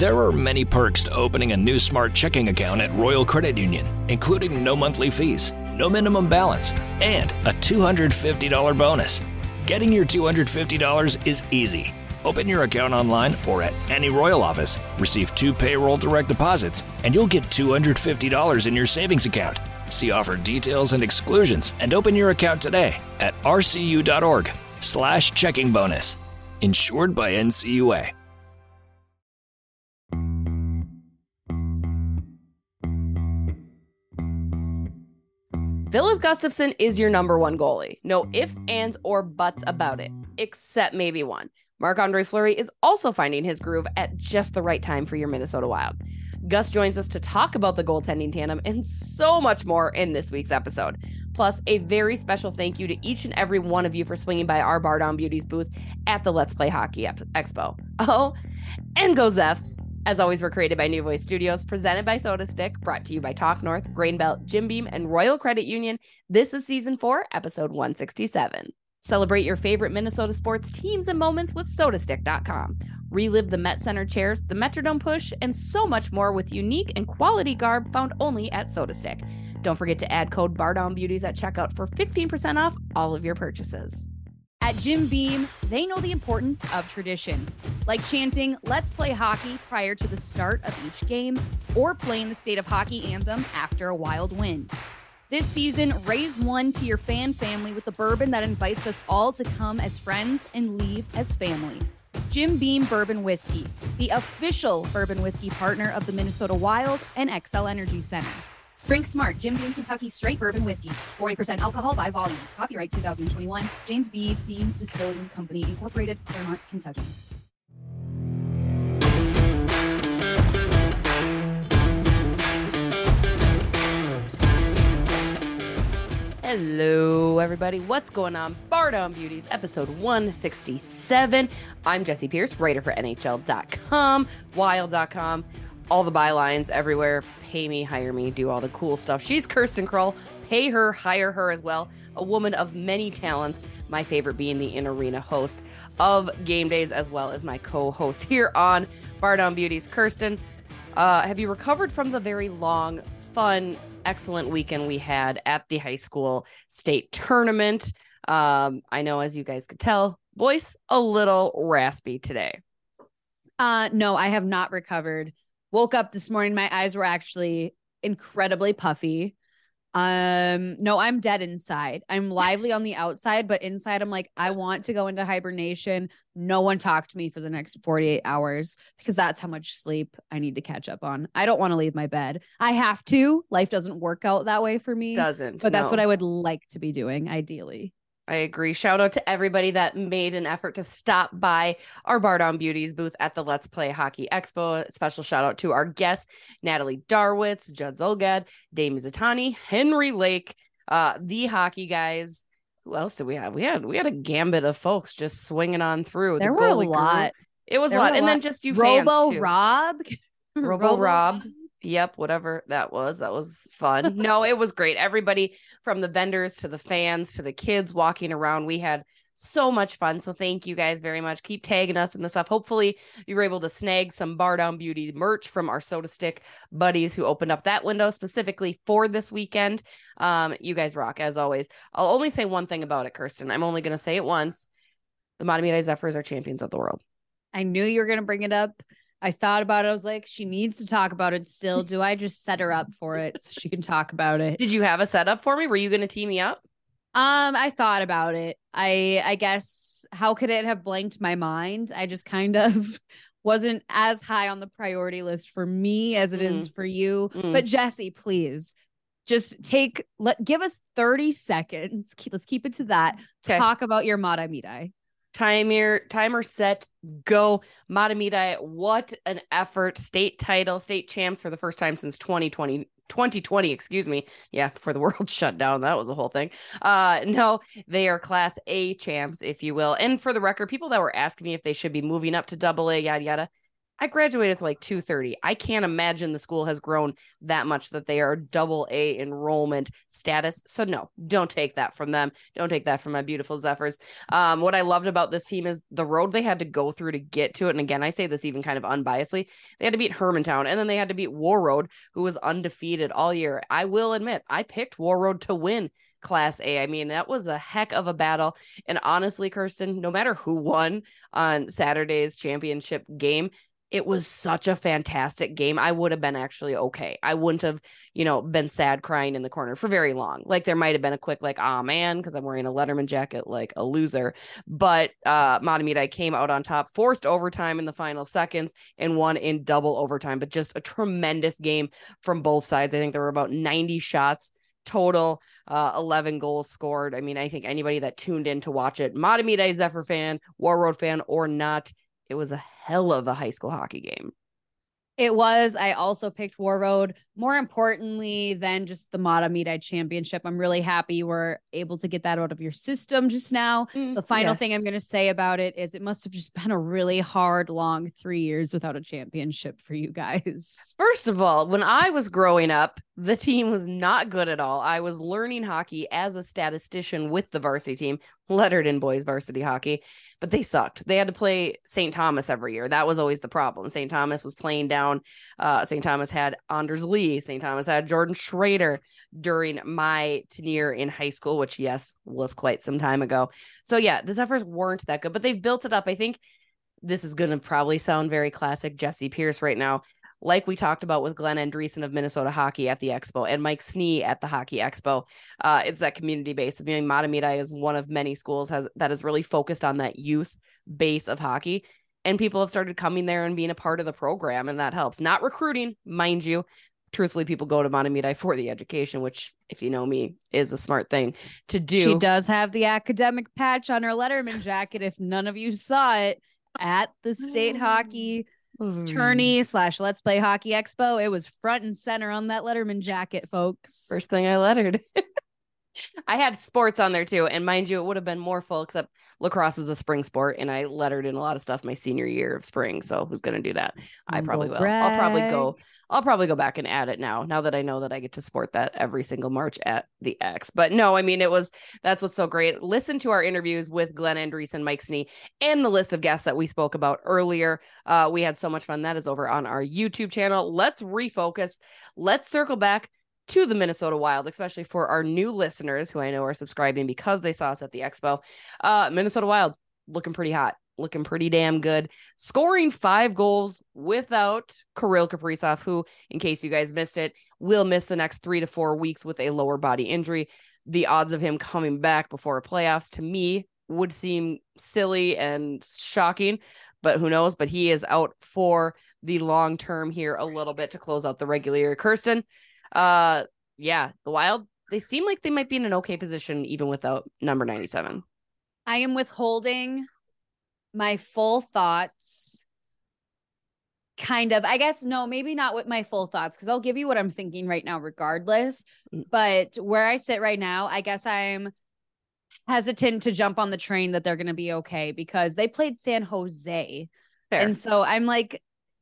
There are many perks to opening a new smart checking account at Royal Credit Union, including no monthly fees, no minimum balance, and a $250 bonus. Getting your $250 is easy. Open your account online or at any Royal office, receive two payroll direct deposits, and you'll get $250 in your savings account. See offer details and exclusions and open your account today at rcu.org slash checking bonus. Insured by NCUA. Filip Gustavsson is your number one goalie. No ifs, ands, or buts about it, except maybe one. Marc Andre Fleury is also finding his groove at just the right time for your Minnesota Wild. Gus joins us to talk about the goaltending tandem and so much more in this week's episode. Plus, a very special thank you to each and every one of you for swinging by our Bar Down Beauties booth at the Let's Play Hockey Expo. Oh, and go Zeffs! As always, we're created by New Voice Studios, presented by SotaStick, brought to you by Talk North, Grain Belt, Jim Beam, and Royal Credit Union. This is season four, episode 167. Celebrate your favorite Minnesota sports teams and moments with sotastick.com. Relive the Met Center chairs, the Metrodome push, and so much more with unique and quality garb found only at SotaStick. Don't forget to add code BardownBeauties at checkout for 15% off all of your purchases. At Jim Beam, they know the importance of tradition, like chanting, let's play hockey prior to the start of each game, or playing the state of hockey anthem after a wild win. This season, raise one to your fan family with the bourbon that invites us all to come as friends and leave as family. Jim Beam Bourbon Whiskey, the official bourbon whiskey partner of the Minnesota Wild and Xcel Energy Center. Drink smart, Jim Beam Kentucky Straight Bourbon Whiskey. 40% alcohol by volume. Copyright 2021. James B. Beam Distilling Company, Incorporated, Clermont, Kentucky. Hello, everybody. What's going on? Bar Down Beauties, episode 167. I'm Jessi Pierce, writer for NHL.com, Wild.com, all the bylines everywhere. Pay me, hire me, do all the cool stuff. She's Kirsten Krull. Pay her, hire her as well. A woman of many talents. My favorite being the in arena host of game days, as well as my co host here on Bar Down Beauties. Kirsten, uh, have you recovered from the very long, fun, excellent weekend we had at the high school state tournament? Um, I know, as you guys could tell, voice a little raspy today. Uh, no, I have not recovered. Woke up this morning, my eyes were actually incredibly puffy. Um, no, I'm dead inside. I'm lively on the outside, but inside I'm like, I want to go into hibernation. No one talk to me for the next 48 hours because that's how much sleep I need to catch up on. I don't want to leave my bed. I have to. Life doesn't work out that way for me. Doesn't. But that's no. what I would like to be doing, ideally. I agree. Shout out to everybody that made an effort to stop by our Bar Down Beauties booth at the Let's Play Hockey Expo. Special shout out to our guests, Natalie Darwitz, Judd Zulgad, Dave Mizutani, Henry Lake, uh, the hockey guys. Who else did we have? We had we had a gambit of folks just swinging on through. There the were a lot. Group. It was there a lot, and lot. then just you Robo Rob, Robo Rob. Yep, whatever that was. That was fun. no, it was great. Everybody from the vendors to the fans to the kids walking around, we had so much fun. So thank you guys very much. Keep tagging us and the stuff. Hopefully, you were able to snag some Bar Down Beauty merch from our SotaStick buddies who opened up that window specifically for this weekend. Um, you guys rock as always. I'll only say one thing about it, Kirsten. I'm only going to say it once. The Mahtomedi Zephyrs are champions of the world. I knew you were going to bring it up. I thought about it. I was like, she needs to talk about it still. Do I just set her up for it so she can talk about it? Did you have a setup for me? Were you going to tee me up? Um, I thought about it. I I guess how could it have blanked my mind? I just kind of wasn't as high on the priority list for me as it mm. is for you. Mm. But Jessi, please just take let give us 30 seconds. Keep, let's keep it to that. Okay. Talk about your Mahtomedi. Timer, timer set, go. Mahtomedi, what an effort. State title, state champs for the first time since 2020. 2020, excuse me. Yeah, before the world shut down. That was a whole thing. Uh no, they are class A champs, if you will. And for the record, people that were asking me if they should be moving up to double A, yada yada. I graduated with like 230. I can't imagine the school has grown that much that they are double A enrollment status. So no, don't take that from them. Don't take that from my beautiful Zephyrs. Um, what I loved about this team is the road they had to go through to get to it. And again, I say this even kind of unbiasedly. They had to beat Hermantown and then they had to beat Warroad, who was undefeated all year. I will admit, I picked Warroad to win Class A. I mean, that was a heck of a battle. And honestly, Kirsten, no matter who won on Saturday's championship game, it was such a fantastic game. I would have been actually okay. I wouldn't have, you know, been sad crying in the corner for very long. Like there might have been a quick like, oh man, because I'm wearing a Letterman jacket like a loser. But uh Mahtomedi came out on top, forced overtime in the final seconds and won in double overtime. But just a tremendous game from both sides. I think there were about 90 shots total, uh, 11 goals scored. I mean, I think anybody that tuned in to watch it, Mahtomedi Zephyr fan, Warroad fan or not, it was a hell of a high school hockey game. It was. I also picked Warroad. More importantly than just the Mata Mahtomedi Championship, I'm really happy you were able to get that out of your system just now. Mm, the final yes. thing I'm going to say about it is it must have just been a really hard, long three years without a championship for you guys. First of all, when I was growing up, the team was not good at all. I was learning hockey as a statistician with the varsity team, lettered in boys varsity hockey, but they sucked. They had to play St. Thomas every year. That was always the problem. St. Thomas was playing down. Uh, St. Thomas had Anders Lee. St. Thomas had Jordan Schroeder during my tenure in high school, which, yes, was quite some time ago. So, yeah, the Zephyrs weren't that good, but they've built it up. I think this is going to probably sound very classic Jessi Pierce right now like we talked about with Glen Andresen of Minnesota Hockey at the Expo and Mike Snee at the Hockey Expo. Uh, it's that community base. I mean, Mahtomedi is one of many schools has that is really focused on that youth base of hockey. And people have started coming there and being a part of the program, and that helps. Not recruiting, mind you. Truthfully, people go to Mahtomedi for the education, which, if you know me, is a smart thing to do. She does have the academic patch on her Letterman jacket. If none of you saw it at the state hockey Mm-hmm. tourney slash let's play hockey expo. It was front and center on that Letterman jacket, folks. First thing I lettered. I had sports on there too. And mind you, it would have been more full, except lacrosse is a spring sport. And I lettered in a lot of stuff my senior year of spring. So who's going to do that? I probably will. I'll probably go. I'll probably go back and add it now, now that I know that I get to sport that every single March at the X. But no, I mean, it was that's what's so great. Listen to our interviews with Glen Andresen and Mike Snee and the list of guests that we spoke about earlier. Uh, we had so much fun. That is over on our YouTube channel. Let's refocus. Let's circle back to the Minnesota Wild, especially for our new listeners who I know are subscribing because they saw us at the expo. Uh, Minnesota Wild looking pretty hot, looking pretty damn good, scoring five goals without Kirill Kaprizov, who, in case you guys missed it, will miss the next three to four weeks with a lower body injury. The odds of him coming back before a playoffs to me would seem silly and shocking, but who knows? But he is out for the long term here a little bit to close out the regular year. Kirsten, uh, yeah, the Wild, they seem like they might be in an okay position even without number 97. I am withholding my full thoughts. Kind of, I guess, no, maybe not with my full thoughts because I'll give you what I'm thinking right now, regardless. Mm. But where I sit right now, I guess I'm hesitant to jump on the train that they're going to be okay because they played San Jose. Fair. And so I'm like,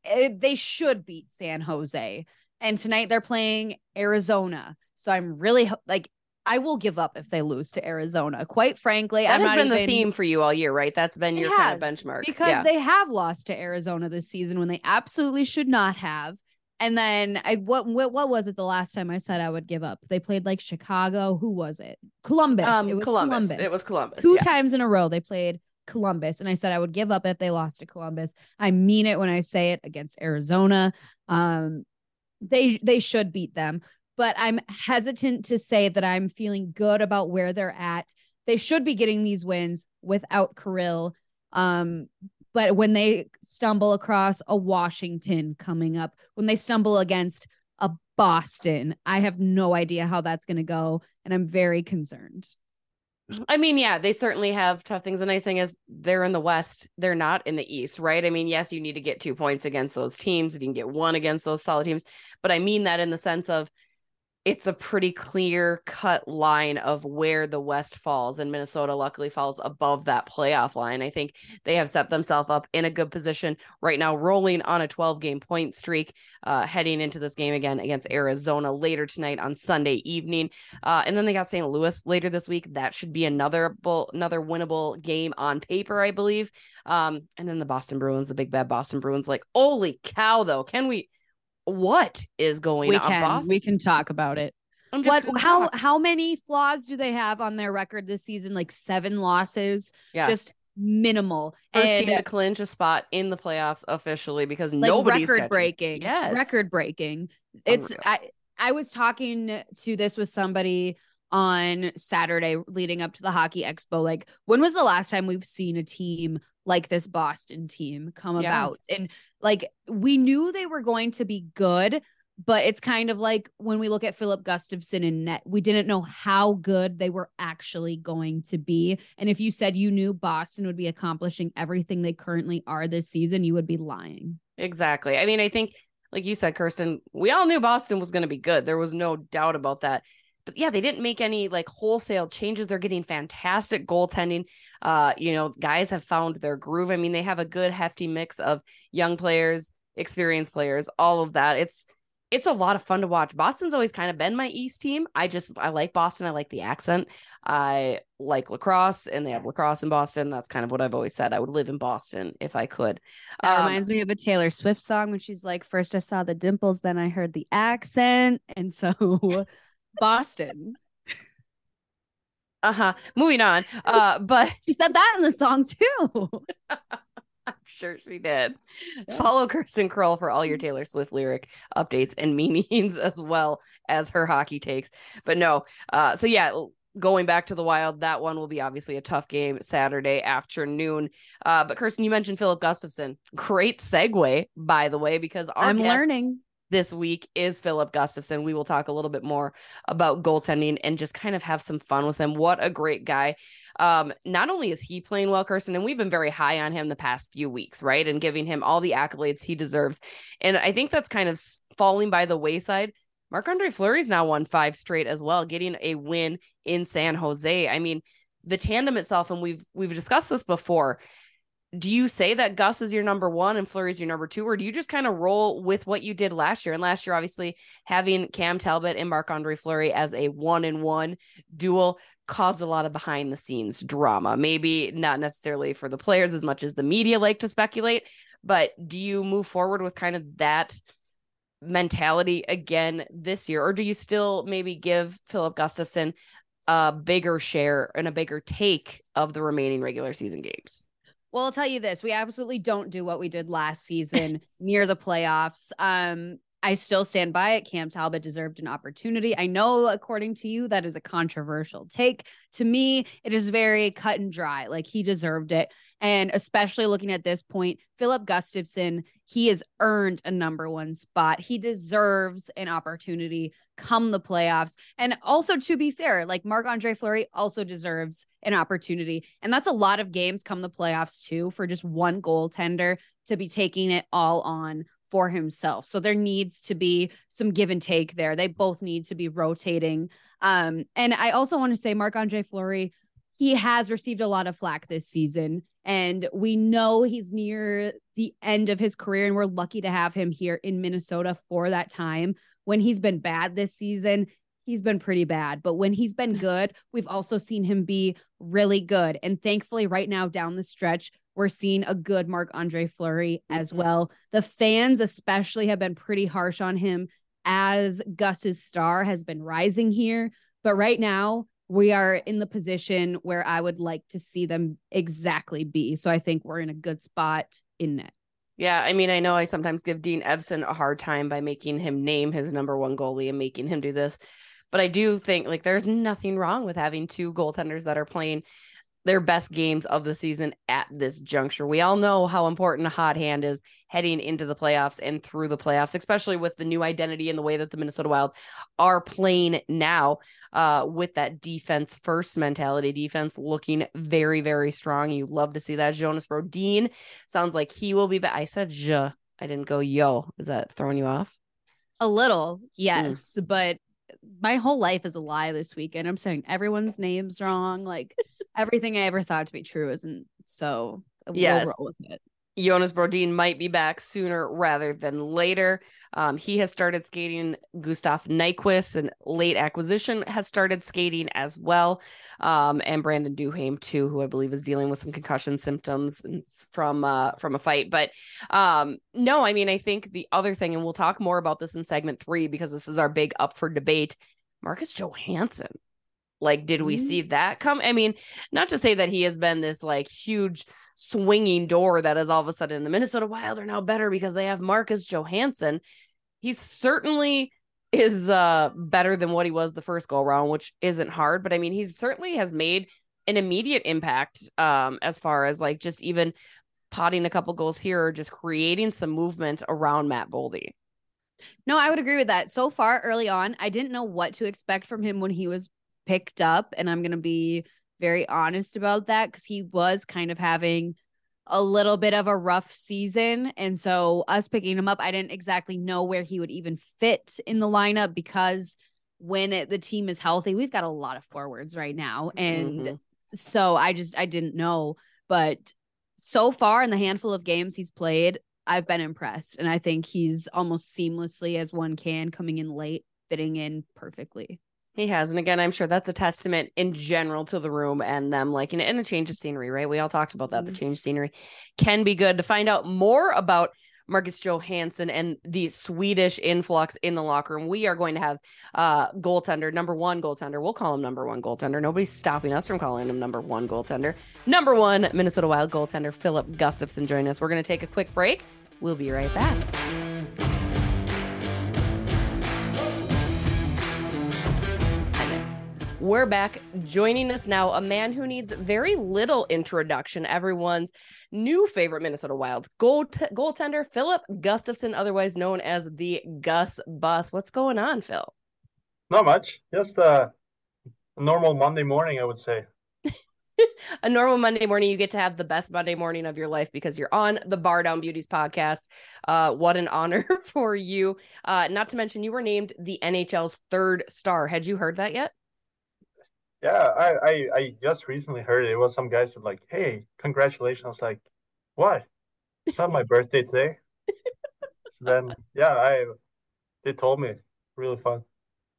it, eh, they should beat San Jose and tonight they're playing Arizona. So I'm really like I will give up if they lose to Arizona. Quite frankly, that I'm has been even... the theme for you all year, right? That's been your kind of benchmark because yeah. they have lost to Arizona this season when they absolutely should not have. And then I what, what what was it the last time I said I would give up? They played like Chicago. Who was it? Columbus. Um, it was Columbus. Columbus. It was Columbus. Two yeah. times in a row they played Columbus, and I said I would give up if they lost to Columbus. I mean it when I say it against Arizona. Um, they they should beat them. But i'm hesitant to say that i'm feeling good about where they're at. They should be getting these wins without Kirill um but when they stumble across a Washington coming up when they stumble against a Boston I have no idea how that's going to go and I'm very concerned I mean, yeah, they certainly have tough things. The nice thing is they're in the West, they're not in the East, right? I mean, yes, you need to get two points against those teams if you can get one against those solid teams, but I mean that in the sense of it's a pretty clear cut line of where the West falls, and Minnesota luckily falls above that playoff line. I think they have set themselves up in a good position right now, rolling on a 12 game point streak, uh, heading into this game again against Arizona later tonight on Sunday evening. Uh, and then they got St. Louis later this week. That should be another another winnable game on paper, I believe. Um, and then the Boston Bruins, the big bad Boston Bruins, like, holy cow, though, can we? What is going we on. Can, Boston? we can talk about it. what how how many flaws do they have on their record this season? Like seven losses. Yeah. Just minimal. First and, team to clinch a spot in the playoffs officially because like nobody's record catching. breaking. Yes. Record breaking. It's I I was talking to this with somebody on Saturday leading up to the hockey expo. Like, when was the last time we've seen a team like this Boston team come yeah. about? And like, we knew they were going to be good, but it's kind of like when we look at Filip Gustavsson and net, we didn't know how good they were actually going to be. And if you said you knew Boston would be accomplishing everything they currently are this season, you would be lying. Exactly. I mean, I think, like you said, Kirsten, we all knew Boston was going to be good. There was no doubt about that but yeah, they didn't make any like wholesale changes. They're getting fantastic goaltending. Uh, you know, guys have found their groove. I mean, they have a good hefty mix of young players, experienced players, all of that. It's it's a lot of fun to watch. Boston's always kind of been my East team. I just I like Boston. I like the accent. I like lacrosse, and they have lacrosse in Boston. That's kind of what I've always said. I would live in Boston if I could. That um, reminds me of a Taylor Swift song when she's like, first I saw the dimples, then I heard the accent, and so Boston. Uh-huh. Moving on. Uh, but she said that in the song too. I'm sure she did. Yeah. Follow Kirsten Krull for all your Taylor Swift lyric updates and meanings as well as her hockey takes. But no, uh, so yeah, going back to the wild, that one will be obviously a tough game Saturday afternoon. Uh, but Kirsten, you mentioned Filip Gustavsson. Great segue, by the way, because I'm learning this week is Filip Gustavsson. We will talk a little bit more about goaltending and just kind of have some fun with him. What a great guy. Um, not only is he playing well, Kirsten, and we've been very high on him the past few weeks, right? And giving him all the accolades he deserves. And I think that's kind of falling by the wayside. Marc Andre Fleury's now won five straight as well, getting a win in San Jose. I mean, the tandem itself, and we've we've discussed this before do you say that Gus is your number one and Fleury's your number two, or do you just kind of roll with what you did last year? And last year, obviously, having Cam Talbot and Marc Andre Fleury as a one in one duel caused a lot of behind the scenes drama. Maybe not necessarily for the players as much as the media like to speculate, but do you move forward with kind of that mentality again this year, or do you still maybe give Filip Gustavsson a bigger share and a bigger take of the remaining regular season games? Well, I'll tell you this: we absolutely don't do what we did last season near the playoffs. Um, I still stand by it. Cam Talbot deserved an opportunity. I know, according to you, that is a controversial take. To me, it is very cut and dry. Like he deserved it. And especially looking at this point, Filip Gustavsson, he has earned a number one spot. He deserves an opportunity come the playoffs. And also, to be fair, like Marc Andre Fleury also deserves an opportunity. And that's a lot of games come the playoffs, too, for just one goaltender to be taking it all on for himself. So there needs to be some give and take there. They both need to be rotating. Um, and I also want to say Marc Andre Fleury, he has received a lot of flack this season. And we know he's near the end of his career, and we're lucky to have him here in Minnesota for that time. When he's been bad this season, he's been pretty bad. But when he's been good, we've also seen him be really good. And thankfully, right now down the stretch, we're seeing a good Marc Andre Fleury as mm-hmm. well. The fans, especially, have been pretty harsh on him as Gus's star has been rising here. But right now, we are in the position where I would like to see them exactly be. So I think we're in a good spot in net. Yeah, I mean, I know I sometimes give Dean Evason a hard time by making him name his number one goalie and making him do this. But I do think like there's nothing wrong with having two goaltenders that are playing their best games of the season at this juncture. We all know how important a hot hand is heading into the playoffs and through the playoffs, especially with the new identity and the way that the Minnesota Wild are playing now uh, with that defense first mentality. Defense looking very, very strong. You love to see that. Jonas Brodin sounds like he will be back. I said je. I didn't go yo. Is that throwing you off? A little, yes. Mm. But my whole life is a lie this weekend. I'm saying everyone's names wrong. Like everything I ever thought to be true isn't. So we'll Yes. roll with it. Jonas Brodin might be back sooner rather than later. Um, he has started skating. Gustav Nyquist, an late acquisition, has started skating as well. Um, and Brandon Duhaime too, who I believe is dealing with some concussion symptoms from uh, from a fight. But um, no, I mean I think the other thing, and we'll talk more about this in segment three because this is our big up for debate. Marcus Johansson. Like, did we Mm. see that come? I mean, not to say that he has been this like huge swinging door that is all of a sudden the Minnesota Wild are now better because they have Marcus Johansson. He certainly is uh better than what he was the first go around, which isn't hard, but I mean he certainly has made an immediate impact um as far as like just even potting a couple goals here or just creating some movement around Matt Boldy. No, I would agree with that. So far early on, I didn't know what to expect from him when he was picked up. And I'm going to be very honest about that because he was kind of having a little bit of a rough season. And so, us picking him up, I didn't exactly know where he would even fit in the lineup because when it, the team is healthy, we've got a lot of forwards right now. And Mhm. so, I just, I didn't know. But so far in the handful of games he's played, I've been impressed. And I think he's almost seamlessly as one can coming in late, fitting in perfectly. He has. And again, I'm sure that's a testament in general to the room and them liking it and a change of scenery, right? We all talked about that. The change of scenery can be good. To find out more about Marcus Johansson and the Swedish influx in the locker room, we are going to have uh goaltender, number one goaltender. We'll call him number one goaltender. Nobody's stopping us from calling him number one goaltender. Number one Minnesota Wild goaltender, Filip Gustavsson, join us. We're going to take a quick break. We'll be right back. We're back. Joining us now, a man who needs very little introduction. Everyone's new favorite Minnesota Wild goal goaltender, Filip Gustavsson, otherwise known as the Gus Bus. What's going on, Phil? Not much. Just a normal Monday morning, I would say. A normal Monday morning, you get to have the best Monday morning of your life because you're on the Bar Down Beauties podcast. Uh, what an honor for you. Uh, not to mention, you were named the NHL's third star. Had you heard that yet? Yeah, I, I, I just recently heard it. It was some guys that like, hey, congratulations. I was like, what? It's not my birthday today. So then, yeah, I they told me. Really fun.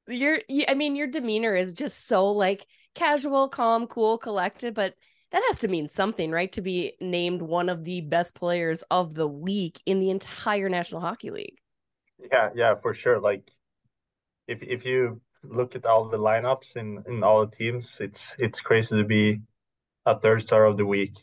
your you, i mean your demeanor is just so like casual calm cool collected but that has to mean something right to be named one of the best players of the week in the entire national hockey league Yeah, yeah, for sure. Like, if if you look at all the lineups in in all the teams, it's it's crazy to be a third star of the week.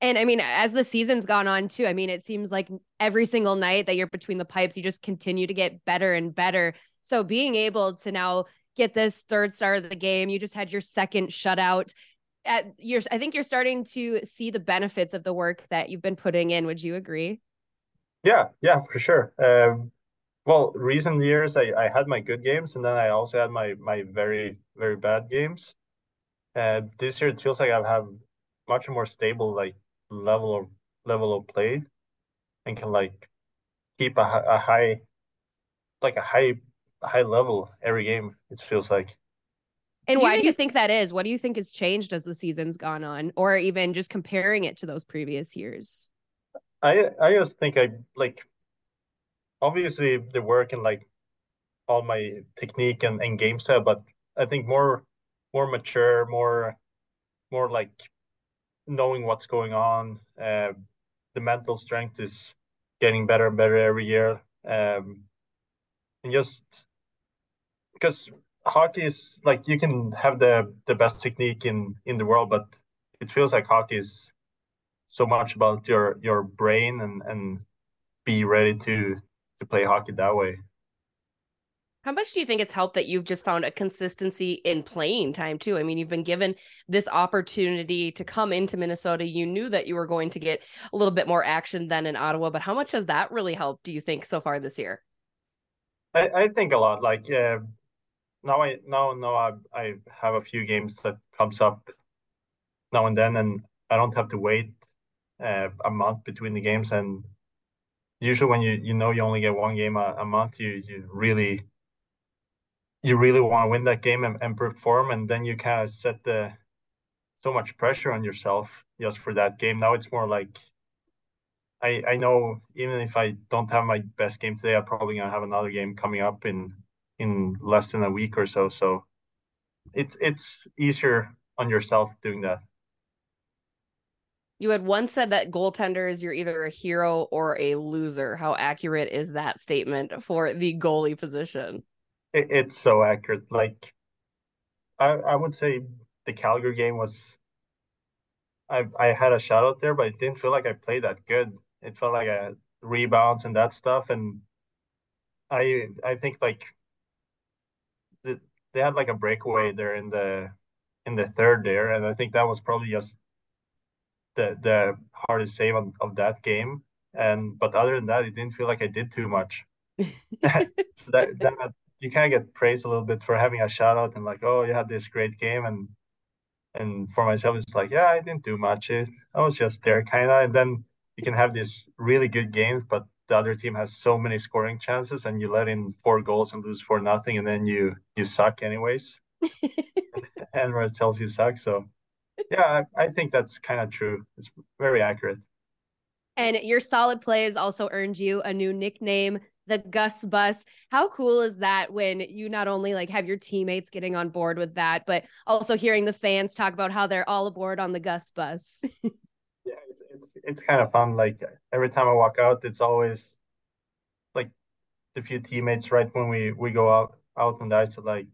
And I mean, as the season's gone on too, I mean, it seems like every single night that you're between the pipes, you just continue to get better and better. So being able to now get this third star of the game, you just had your second shutout. At you're, I think you're starting to see the benefits of the work that you've been putting in. Would you agree? Yeah, yeah, for sure. Um, well, recent years I, I had my good games and then I also had my my very very bad games. Uh, this year it feels like I have much more stable like level of level of play and can like keep a, a high like a high high level every game. It feels like. And Do you why do you think- think that is? What do you think has changed as the season's gone on, or even just comparing it to those previous years? I I just think I like obviously the work and like all my technique and, and game style, but I think more more mature, more more like knowing what's going on. Uh, the mental strength is getting better and better every year. Um, and just because hockey is like you can have the the best technique in in the world, but it feels like hockey is so much about your your brain and and be ready to to play hockey that way. how much do you think it's helped that you've just found a consistency in playing time too i mean you've been given this opportunity to come into minnesota you knew that you were going to get a little bit more action than in ottawa but how much has that really helped do you think so far this year I, I think a lot. Like uh, now, I now now I I have a few games that comes up now and then, and I don't have to wait uh, a month between the games. And usually when you you know you only get one game a, a month, you you really you really want to win that game and, and perform, and then you kind of set the so much pressure on yourself just for that game. Now it's more like I I know even if I don't have my best game today, I'm probably gonna have another game coming up in in less than a week or so. So it's it's easier on yourself doing that. You had once said that goaltenders, you're either a hero or a loser. How accurate is that statement for the goalie position? It's so accurate. Like, I, I would say the Calgary game was. I, I had a shot out there, but it didn't feel like I played that good. It felt like a rebounds and that stuff. And I I think like the, they had like a breakaway there in the in the third there, and I think that was probably just the the hardest save on, of that game. And but other than that, it didn't feel like I did too much. so that, that you kind of get praised a little bit for having a shout out and like, oh, you had this great game. And and for myself, it's like, yeah, I didn't do much. It, I was just there, kind of. And then you can have these really good games, but the other team has so many scoring chances, and you let in four goals and lose four nothing, and then you you suck anyways. and where it tells you suck, so yeah, I think that's kind of true. It's very accurate. And your solid play has also earned you a new nickname, the Gus Bus. How cool is that when you not only like have your teammates getting on board with that, but also hearing the fans talk about how they're all aboard on the Gus Bus? yeah, it's, it's, it's kind of fun. Like every time I walk out, it's always like the few teammates right when we we go out out on the ice to like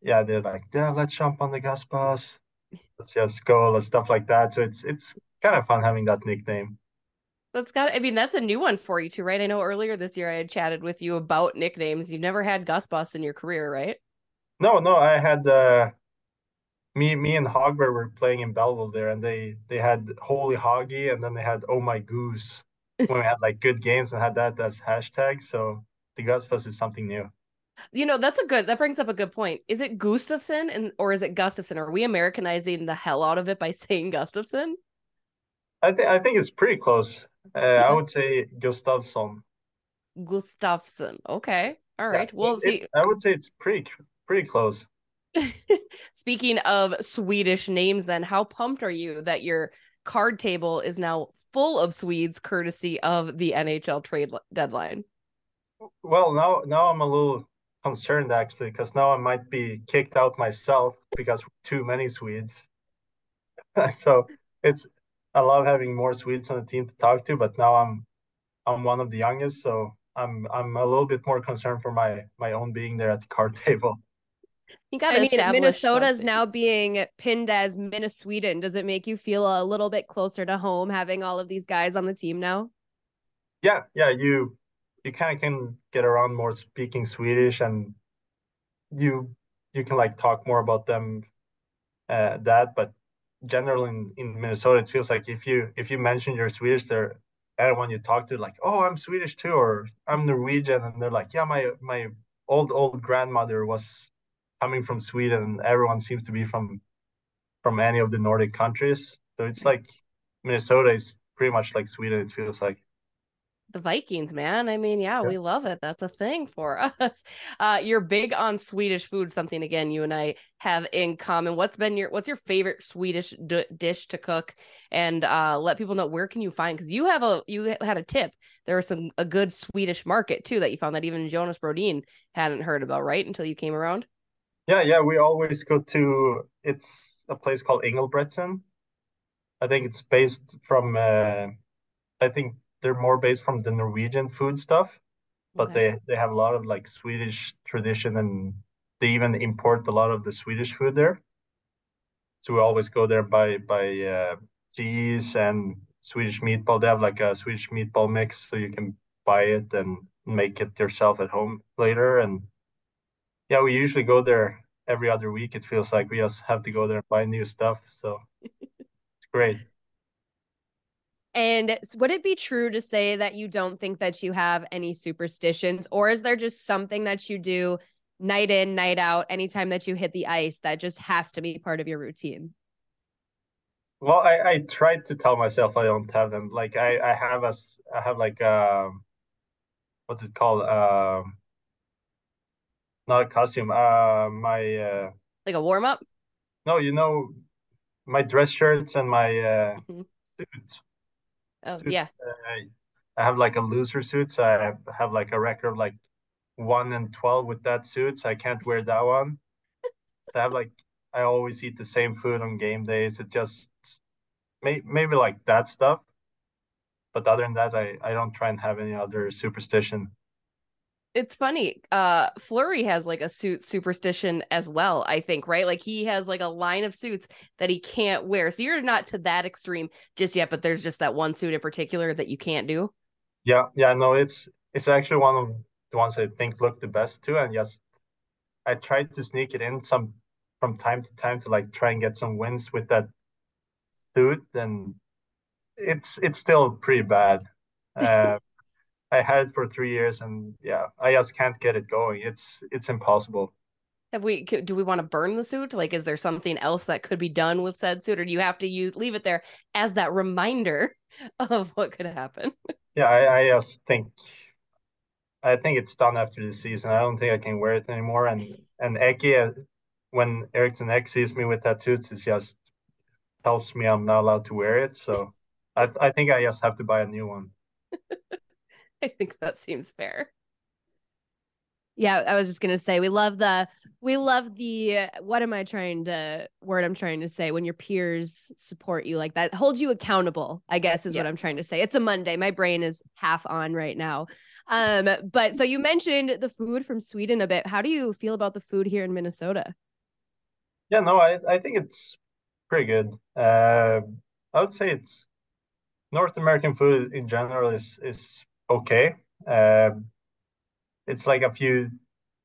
yeah, they're like, yeah, let's jump on the gas bus. That's your skull or stuff like that. So it's it's kind of fun having that nickname. That's got. I mean, that's a new one for you too, right? I know earlier this year I had chatted with you about nicknames. You've never had Gus Bus in your career, right? No, no. I had uh, me, me and Hogberg were playing in Belleville there, and they they had Holy Hoggy, and then they had Oh My Goose when we had like good games and had that as hashtag. So the Gus Bus is something new. You know, that's a good that brings up a good point. Is it Gustafson and or is it Gustafson? Are we Americanizing the hell out of it by saying Gustafson? I think I think it's pretty close. Uh. I would say Gustafson. Gustafsson. Okay. All right. Yeah. We'll it, see. I would say it's pretty pretty close. Speaking of Swedish names, then how pumped are you that your card table is now full of Swedes, courtesy of the NHL trade deadline? Well, now now I'm a little concerned actually because now I might be kicked out myself because too many Swedes. so it's I love having more Swedes on the team to talk to, but now I'm I'm one of the youngest, so I'm I'm a little bit more concerned for my my own being there at the card table. You got I mean, Minnesota's now being pinned as Minnesota. Does it make you feel a little bit closer to home having all of these guys on the team now? Yeah, yeah. You you kind of can get around more speaking Swedish, and you you can like talk more about them uh, that. But generally in, in Minnesota, it feels like if you if you mention you're Swedish, they're everyone you talk to like, oh, I'm Swedish too, or I'm Norwegian, and they're like, yeah, my my old old grandmother was coming from Sweden, and everyone seems to be from from any of the Nordic countries. So it's like Minnesota is pretty much like Sweden. It feels like the Vikings, man. I mean, yeah, yeah, we love it. That's a thing for us. Uh, you're big on Swedish food, something again you and I have in common. What's been your what's your favorite Swedish d- dish to cook? And uh, let people know where can you find because you have a you had a tip. There was some a good Swedish market too that you found that even Jonas Brodin hadn't heard about, right? Until you came around. Yeah, yeah, we always go to it's a place called Ingebretsen. I think it's based from uh, I think they're more based from the Norwegian food stuff, but okay. they they have a lot of like Swedish tradition and they even import a lot of the Swedish food there. So we always go there by by uh, cheese and Swedish meatball. They have like a Swedish meatball mix, so you can buy it and make it yourself at home later. And yeah, we usually go there every other week. It feels like we just have to go there and buy new stuff. So it's great. And would it be true to say that you don't think that you have any superstitions, or is there just something that you do night in, night out, anytime that you hit the ice that just has to be part of your routine? Well, I, I try to tell myself I don't have them. Like I, I have a, I have like um what's it called? Um, not a costume. Uh, my uh, like a warm up. No, you know, my dress shirts and my uh, mm-hmm. Oh, Suits, yeah. uh, I have like a loser suit, so I have, have like a record of like one and twelve with that suit, so I can't wear that one. So I have like I always eat the same food on game days. It just may, maybe like that stuff, but other than that, I I don't try and have any other superstition. It's funny. Uh Fleury has like a suit superstition as well, I think, right? Like he has like a line of suits that he can't wear. So you're not to that extreme just yet, but there's just that one suit in particular that you can't do. Yeah, yeah, no, it's it's actually one of the ones I think look the best too, and just I tried to sneak it in some from time to time to like try and get some wins with that suit, and it's it's still pretty bad. Uh, I had it for three years, and yeah, I just can't get it going. It's it's impossible. Have we do we want to burn the suit? Like is there something else that could be done with said suit or do you have to use leave it there as that reminder of what could happen? Yeah, I, I just think I think it's done after the season. I don't think I can wear it anymore. And and Eki, uh, when Eriksson Ek sees me with that suit, it just tells me I'm not allowed to wear it. So I I think I just have to buy a new one. I think that seems fair. Yeah, I was just gonna say we love the we love the what am I trying to word I'm trying to say when your peers support you like that hold you accountable I guess is what I'm trying to say. It's a Monday. My brain is half on right now. Um but so you mentioned the food from Sweden a bit. How do you feel about the food here in Minnesota? Yeah, no, I I think it's pretty good. Uh, I would say it's North American food in general is is okay. Uh, it's like a few.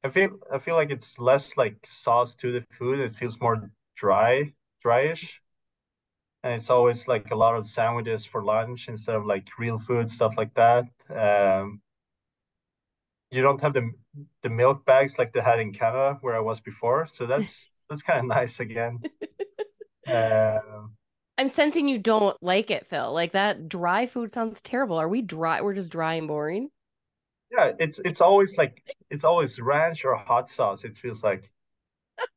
I feel I feel like it's less like sauce to the food. It feels more dry, dryish, and it's always like a lot of sandwiches for lunch instead of like real food stuff like that. Um, you don't have the the milk bags like they had in Canada where I was before, so that's that's kind of nice again. Um, I'm sensing you don't like it, Phil. Like that dry food sounds terrible. Are we dry? We're just dry and boring. yeah, it's it's always like it's always ranch or hot sauce. It feels like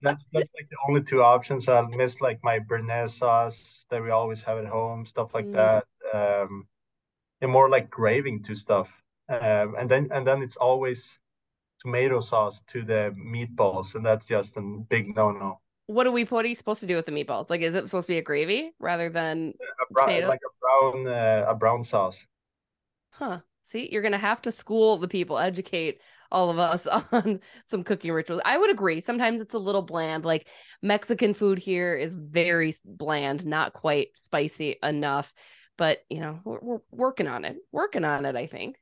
that's that's like the only two options. I'll miss like my béarnaise sauce that we always have at home, stuff like Mm. that. Um, and more like graving to stuff. Um, and then and then it's always tomato sauce to the meatballs, and that's just a big no-no. What do we what are you supposed to do with the meatballs? Like is it supposed to be a gravy rather than A brown, like a brown uh, a brown sauce. huh? See, you're gonna have to school the people, educate all of us on some cooking rituals. I would agree. Sometimes it's a little bland. Like Mexican food here is very bland, not quite spicy enough. But you know, we're, we're working on it. Working on it, I think.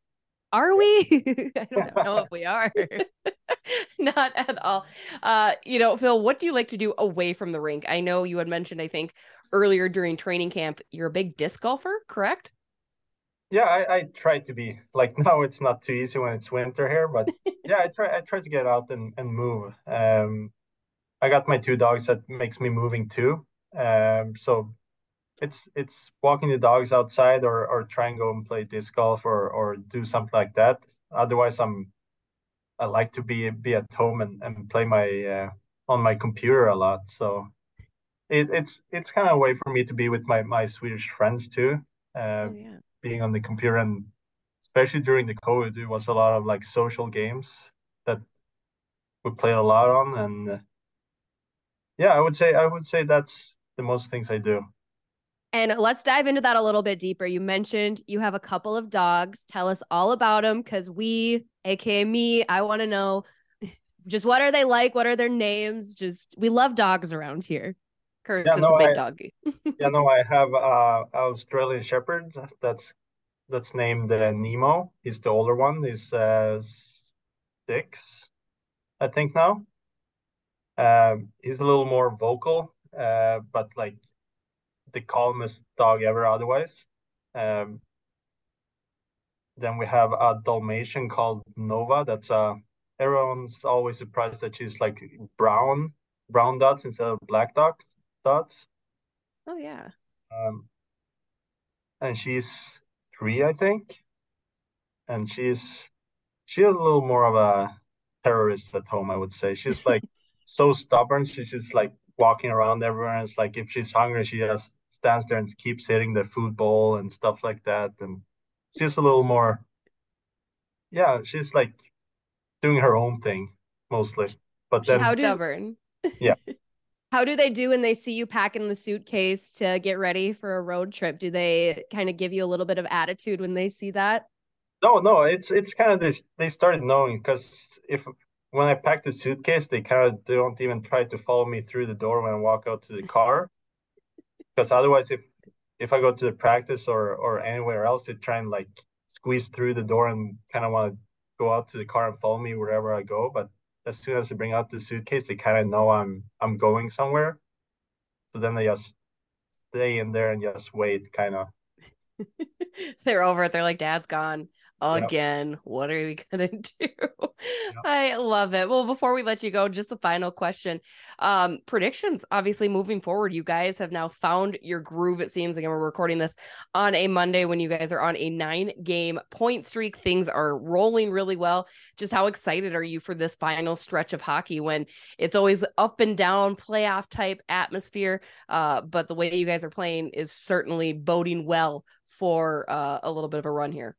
Are we? I don't know if we are. Not at all. Uh, you know, Phil, what do you like to do away from the rink? I know you had mentioned, I think, earlier during training camp, you're a big disc golfer, correct? Yeah, I, I try to be like now it's not too easy when it's winter here, but yeah, I try I try to get out and, and move. Um I got my two dogs that makes me moving too. Um so it's it's walking the dogs outside or or try and go and play disc golf or or do something like that. Otherwise I'm I like to be be at home and, and play my uh, on my computer a lot. So it, it's it's kind of a way for me to be with my my Swedish friends too. Uh, Oh, yeah. being on the computer and especially during the COVID, it was a lot of like social games that we played a lot on. And uh, yeah, I would say I would say that's the most things I do. And let's dive into that a little bit deeper. You mentioned you have a couple of dogs. Tell us all about them because we, aka me, I want to know just what are they like? What are their names? Just we love dogs around here. Kirsten's no, a big I- doggy. Yeah, no, I have uh Australian Shepherd that's that's named uh, Nemo. He's the older one. He's uh six, I think now. Um, he's a little more vocal, uh, but like the calmest dog ever otherwise. Um, then we have a Dalmatian called Nova. That's uh everyone's always surprised that she's like brown, brown dots instead of black dots dots. Oh yeah. Um, and she's three, I think. And she's she's a little more of a terrorist at home. I would say she's like so stubborn. She's just like walking around everywhere. And it's like if she's hungry, she just stands there and keeps hitting the food bowl and stuff like that. And she's a little more, yeah, she's like doing her own thing mostly. But then, How do- stubborn. Yeah. How do they do when they see you packing the suitcase to get ready for a road trip? Do they kind of give you a little bit of attitude when they see that? no, no, it's it's kind of this. They started knowing because if when I packed the suitcase, they kind of don't even try to follow me through the door when I walk out to the car. Because otherwise, if if I go to the practice or or anywhere else, they try and like squeeze through the door and kind of want to go out to the car and follow me wherever I go. But as soon as I bring out the suitcase, they kind of know I'm I'm going somewhere. So then they just stay in there and just wait, kind of. they're over it. They're like, Dad's gone again. What are we gonna do? I love it. Well, before we let you go, just a final question. Um, predictions. Obviously, moving forward, you guys have now found your groove. It seems again, we're recording this on a Monday when you guys are on a nine-game point streak. Things are rolling really well. Just how excited are you for this final stretch of hockey when it's always up and down playoff type atmosphere? Uh, but the way that you guys are playing is certainly boding well for uh, a little bit of a run here.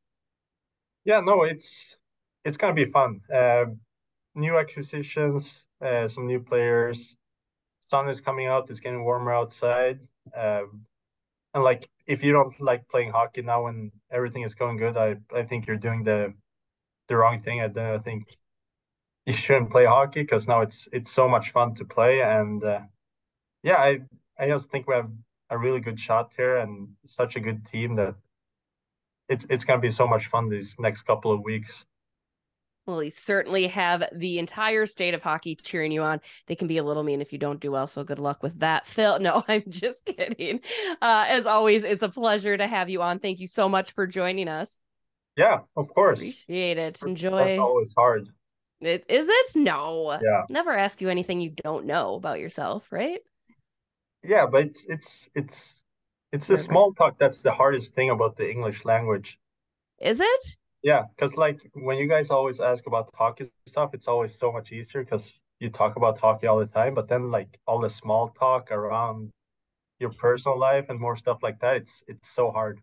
Yeah, no, it's it's gonna be fun. Uh, new acquisitions, uh, some new players. Sun is coming out. It's getting warmer outside. Um, and like, if you don't like playing hockey now when everything is going good, I I think you're doing the the wrong thing. I I think you shouldn't play hockey because now it's it's so much fun to play. And uh, yeah, I I just think we have a really good shot here and such a good team that it's it's gonna be so much fun these next couple of weeks. Well, you certainly have the entire state of hockey cheering you on. They can be a little mean if you don't do well, so good luck with that. Phil, no, I'm just kidding. Uh, as always, it's a pleasure to have you on. Thank you so much for joining us. Yeah, of course. Appreciate it. Enjoy. That's always hard. It, is it? No. Yeah. Never ask you anything you don't know about yourself, right? Yeah, but it's it's it's it's the small talk that's the hardest thing about the English language. Is it? Yeah, because like when you guys always ask about hockey stuff, it's always so much easier because you talk about hockey all the time. But then like all the small talk around your personal life and more stuff like that, it's it's so hard.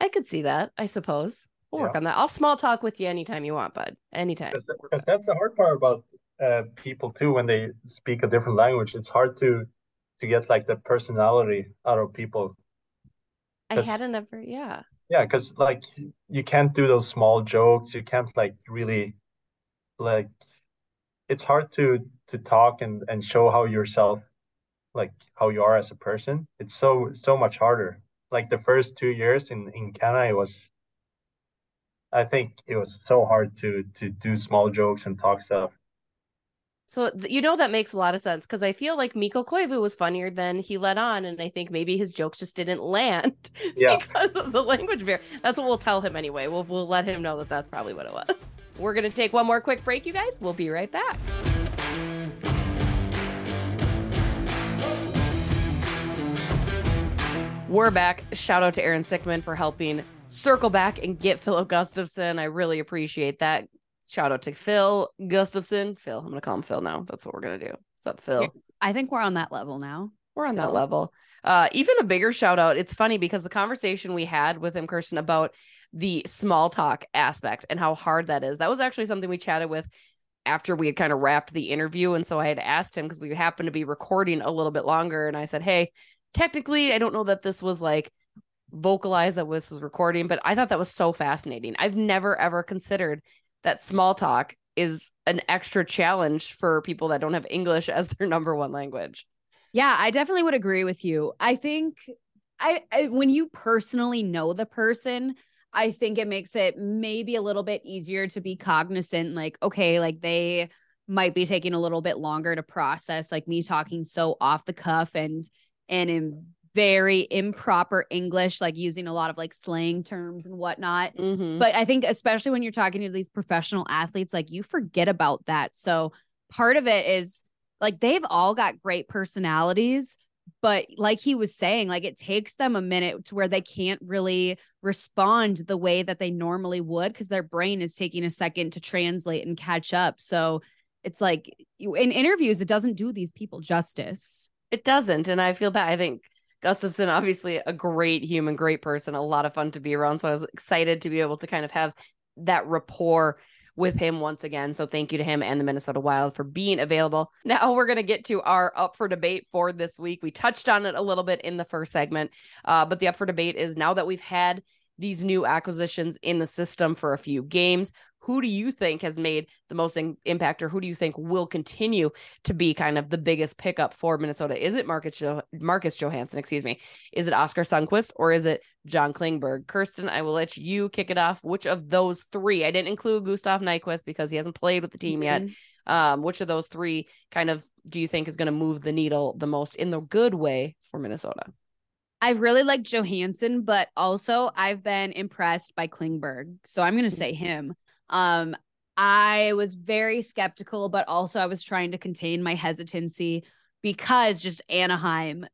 I could see that, I suppose. We'll work on that. I'll small talk with you anytime you want, bud. Anytime. Because that's the hard part about uh, people too when they speak a different language. It's hard to to get like the personality out of people. I hadn't ever, yeah. Yeah, because like you can't do those small jokes. You can't like really like it's hard to to talk and and show how yourself like how you are as a person. It's so so much harder. Like the first two years in in Canada, it was I think it was so hard to to do small jokes and talk stuff. So th- you know that makes a lot of sense because I feel like Mikko Koivu was funnier than he let on, and I think maybe his jokes just didn't land Yeah. because of the language barrier. That's what we'll tell him anyway. We'll we'll let him know that that's probably what it was. We're gonna take one more quick break, you guys. We'll be right back. We're back. Shout out to Aaron Sickman for helping circle back and get Phil Gustavsson. I really appreciate that. Shout out to Phil Gustavsson. Phil, I'm gonna call him Phil now. That's what we're gonna do. What's up, Phil? I think we're on that level now. We're on that level. Uh, even a bigger shout out. It's funny because the conversation we had with him, Kirsten, about the small talk aspect and how hard that is. That was actually something we chatted with after we had kind of wrapped the interview. And so I had asked him because we happened to be recording a little bit longer. And I said, Hey, technically, I don't know that this was like vocalized that this was recording, but I thought that was so fascinating. I've never ever considered that small talk is an extra challenge for people that don't have English as their number one language. Yeah, I definitely would agree with you. I think I, I when you personally know the person, I think it makes it maybe a little bit easier to be cognizant like okay, like they might be taking a little bit longer to process like me talking so off the cuff and and in very improper English, like using a lot of like slang terms and whatnot. Mm-hmm. But I think especially when you're talking to these professional athletes, like you forget about that. So part of it is like they've all got great personalities, but like he was saying, like it takes them a minute to where they can't really respond the way that they normally would because their brain is taking a second to translate and catch up. So it's like in interviews, it doesn't do these people justice. It doesn't. And I feel bad. I think Gustavsson, obviously a great human, great person, a lot of fun to be around. So I was excited to be able to kind of have that rapport with him once again. So thank you to him and the Minnesota Wild for being available. Now we're going to get to our up for debate for this week. We touched on it a little bit in the first segment, uh, but the up for debate is now that we've had these new acquisitions in the system for a few games. Who do you think has made the most in- impact, or who do you think will continue to be kind of the biggest pickup for Minnesota? Is it Marcus jo- Marcus Johansson? Excuse me. Is it Oskar Sundqvist or is it John Klingberg? Kirsten, I will let you kick it off. Which of those three? I didn't include Gustav Nyquist because he hasn't played with the team mm-hmm. yet. Um, which of those three kind of do you think is going to move the needle the most in the good way for Minnesota? I really like Johansson, but also I've been impressed by Klingberg. So I'm going to say him. Um, I was very skeptical, but also I was trying to contain my hesitancy because just Anaheim,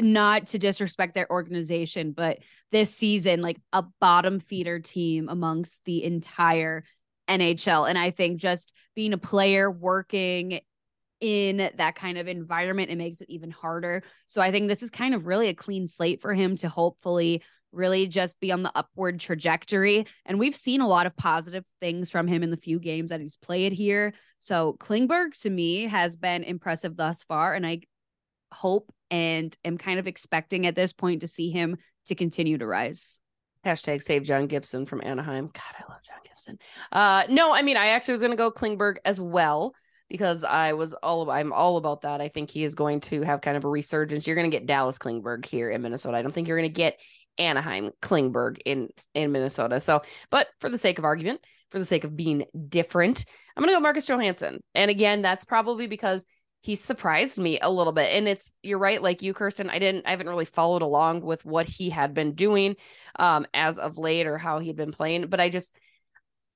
not to disrespect their organization, but this season, like a bottom feeder team amongst the entire NHL. And I think just being a player working in that kind of environment, it makes it even harder. So I think this is kind of really a clean slate for him to hopefully really just be on the upward trajectory. And we've seen a lot of positive things from him in the few games that he's played here. So Klingberg to me has been impressive thus far. And I hope and am kind of expecting at this point to see him to continue to rise. Hashtag save John Gibson from Anaheim. God, I love John Gibson. Uh, no, I mean, I actually was going to go Klingberg as well because I was all I'm all about that. I think he is going to have kind of a resurgence. You're going to get Dallas Klingberg here in Minnesota. I don't think you're going to get Anaheim Klingberg in in Minnesota. So, but for the sake of argument, for the sake of being different, I'm going to go Marcus Johansson. And again, that's probably because he surprised me a little bit. And it's you're right, like you, Kirsten. I didn't, I haven't really followed along with what he had been doing um, as of late or how he'd been playing. But I just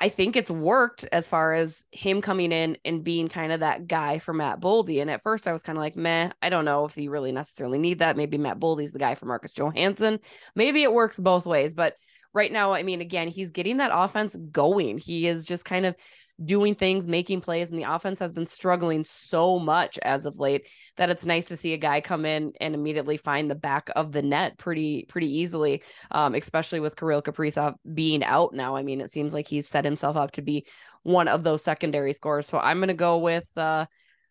I think it's worked as far as him coming in and being kind of that guy for Matt Boldy. And at first I was kind of like, meh, I don't know if you really necessarily need that. Maybe Matt Boldy's the guy for Marcus Johansson. Maybe it works both ways. But right now, I mean, again, he's getting that offense going. He is just kind of doing things, making plays, and the offense has been struggling so much as of late that it's nice to see a guy come in and immediately find the back of the net pretty pretty easily. Um, especially with Kirill Kaprizov being out now. I mean, it seems like he's set himself up to be one of those secondary scores. So I'm gonna go with uh,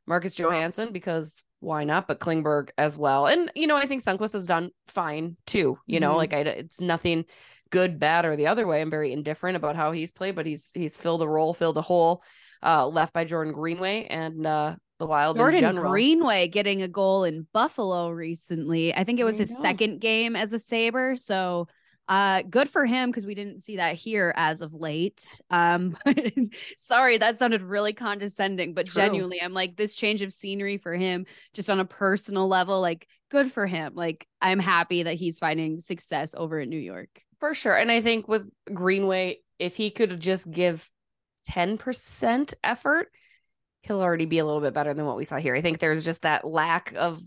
Marcus Johansson because why not? But Klingberg as well, and you know I think Sundqvist has done fine too. You know, mm-hmm. like I, it's nothing good, bad, or the other way. I'm very indifferent about how he's played, but he's he's filled a role, filled a hole uh, left by Jordan Greenway and uh, the Wild. Jordan Greenway getting a goal in Buffalo recently. I think it was his know. second game as a Saber. So uh good for him because we didn't see that here as of late um sorry that sounded really condescending but True. genuinely i'm like this change of scenery for him just on a personal level like good for him like i'm happy that he's finding success over in new york for sure. And I think with Greenway, if he could just give 10% effort, he'll already be a little bit better than what we saw here. I think there's just that lack of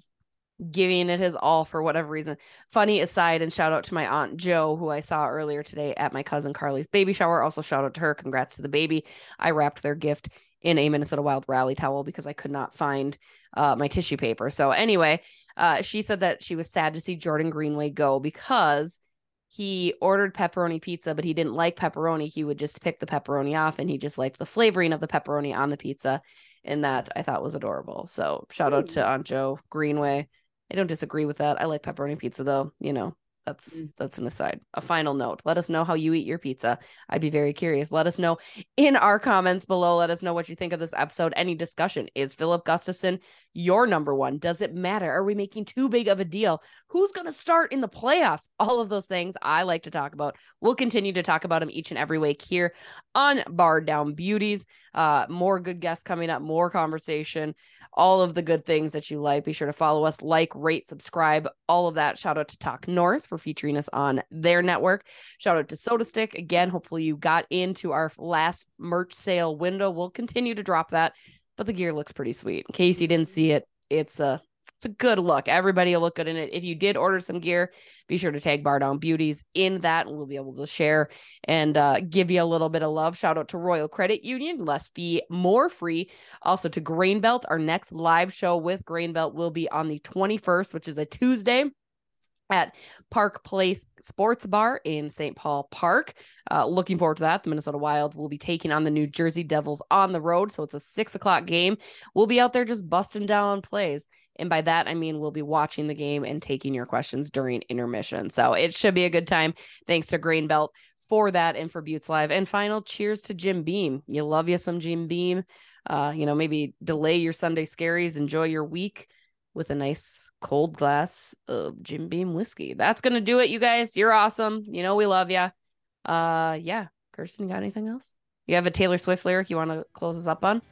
giving it his all for whatever reason. Funny aside, and shout out to my aunt Joe, who I saw earlier today at my cousin Carly's baby shower. Also, shout out to her. Congrats to the baby. I wrapped their gift in a Minnesota Wild rally towel because I could not find uh, my tissue paper. So, anyway, uh, she said that she was sad to see Jordan Greenway go because he ordered pepperoni pizza, but he didn't like pepperoni. He would just pick the pepperoni off and he just liked the flavoring of the pepperoni on the pizza. And that I thought was adorable. So shout out to Aunt Joe Greenway. I don't disagree with that. I like pepperoni pizza though, you know. That's mm. that's an aside. A final note. Let us know how you eat your pizza. I'd be very curious. Let us know in our comments below. Let us know what you think of this episode. Any discussion. Is Filip Gustavsson your number one? Does it matter? Are we making too big of a deal? Who's going to start in the playoffs? All of those things I like to talk about. We'll continue to talk about them each and every week here on Bardown Beauties. Uh, more good guests coming up, more conversation all of the good things that you like. Be sure to follow us, like, rate, subscribe, all of that. Shout out to Talk North for featuring us on their network. Shout out to SotaStick. Again, hopefully you got into our last merch sale window. We'll continue to drop that, but the gear looks pretty sweet. In case you didn't see it, it's a it's a good look. Everybody will look good in it. If you did order some gear, be sure to tag Bardown Beauties in that, and we'll be able to share and uh, give you a little bit of love. Shout out to Royal Credit Union, less fee, more free. Also to Grain Belt. Our next live show with Grain Belt will be on the 21st, which is a Tuesday at Park Place Sports Bar in St. Paul Park. Uh, looking forward to that. The Minnesota Wild will be taking on the New Jersey Devils on the road. So it's a six o'clock game. We'll be out there just busting down plays. And by that, I mean we'll be watching the game and taking your questions during intermission. So it should be a good time. Thanks to Grain Belt for that and for Buttes Live. And final cheers to Jim Beam. You love you some Jim Beam. Uh, you know, maybe delay your Sunday scaries, enjoy your week with a nice cold glass of Jim Beam whiskey. That's gonna do it, you guys. You're awesome. You know we love you. Uh, yeah. Kirsten, got anything else? You have a Taylor Swift lyric you want to close us up on?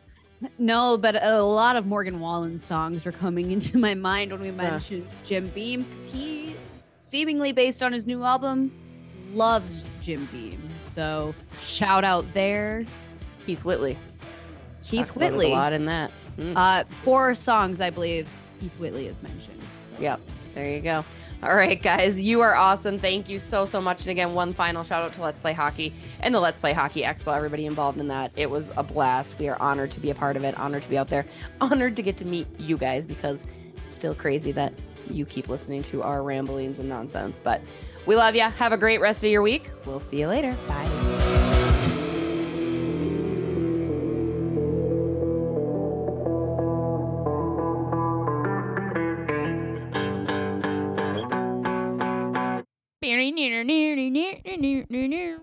No, but a lot of Morgan Wallen songs were coming into my mind when we mentioned Jim Beam because he, seemingly based on his new album, loves Jim Beam. So shout out there, Keith Whitley. Keith Talks Whitley. A lot in that. Mm. Uh, four songs, I believe, Keith Whitley is mentioned. So. Yep. There you go. All right, guys, you are awesome. Thank you so, so much. And again, one final shout out to Let's Play Hockey and the Let's Play Hockey Expo, everybody involved in that. It was a blast. We are honored to be a part of it, honored to be out there, honored to get to meet you guys because it's still crazy that you keep listening to our ramblings and nonsense. But we love you. Have a great rest of your week. We'll see you later. Bye. Near, new, near,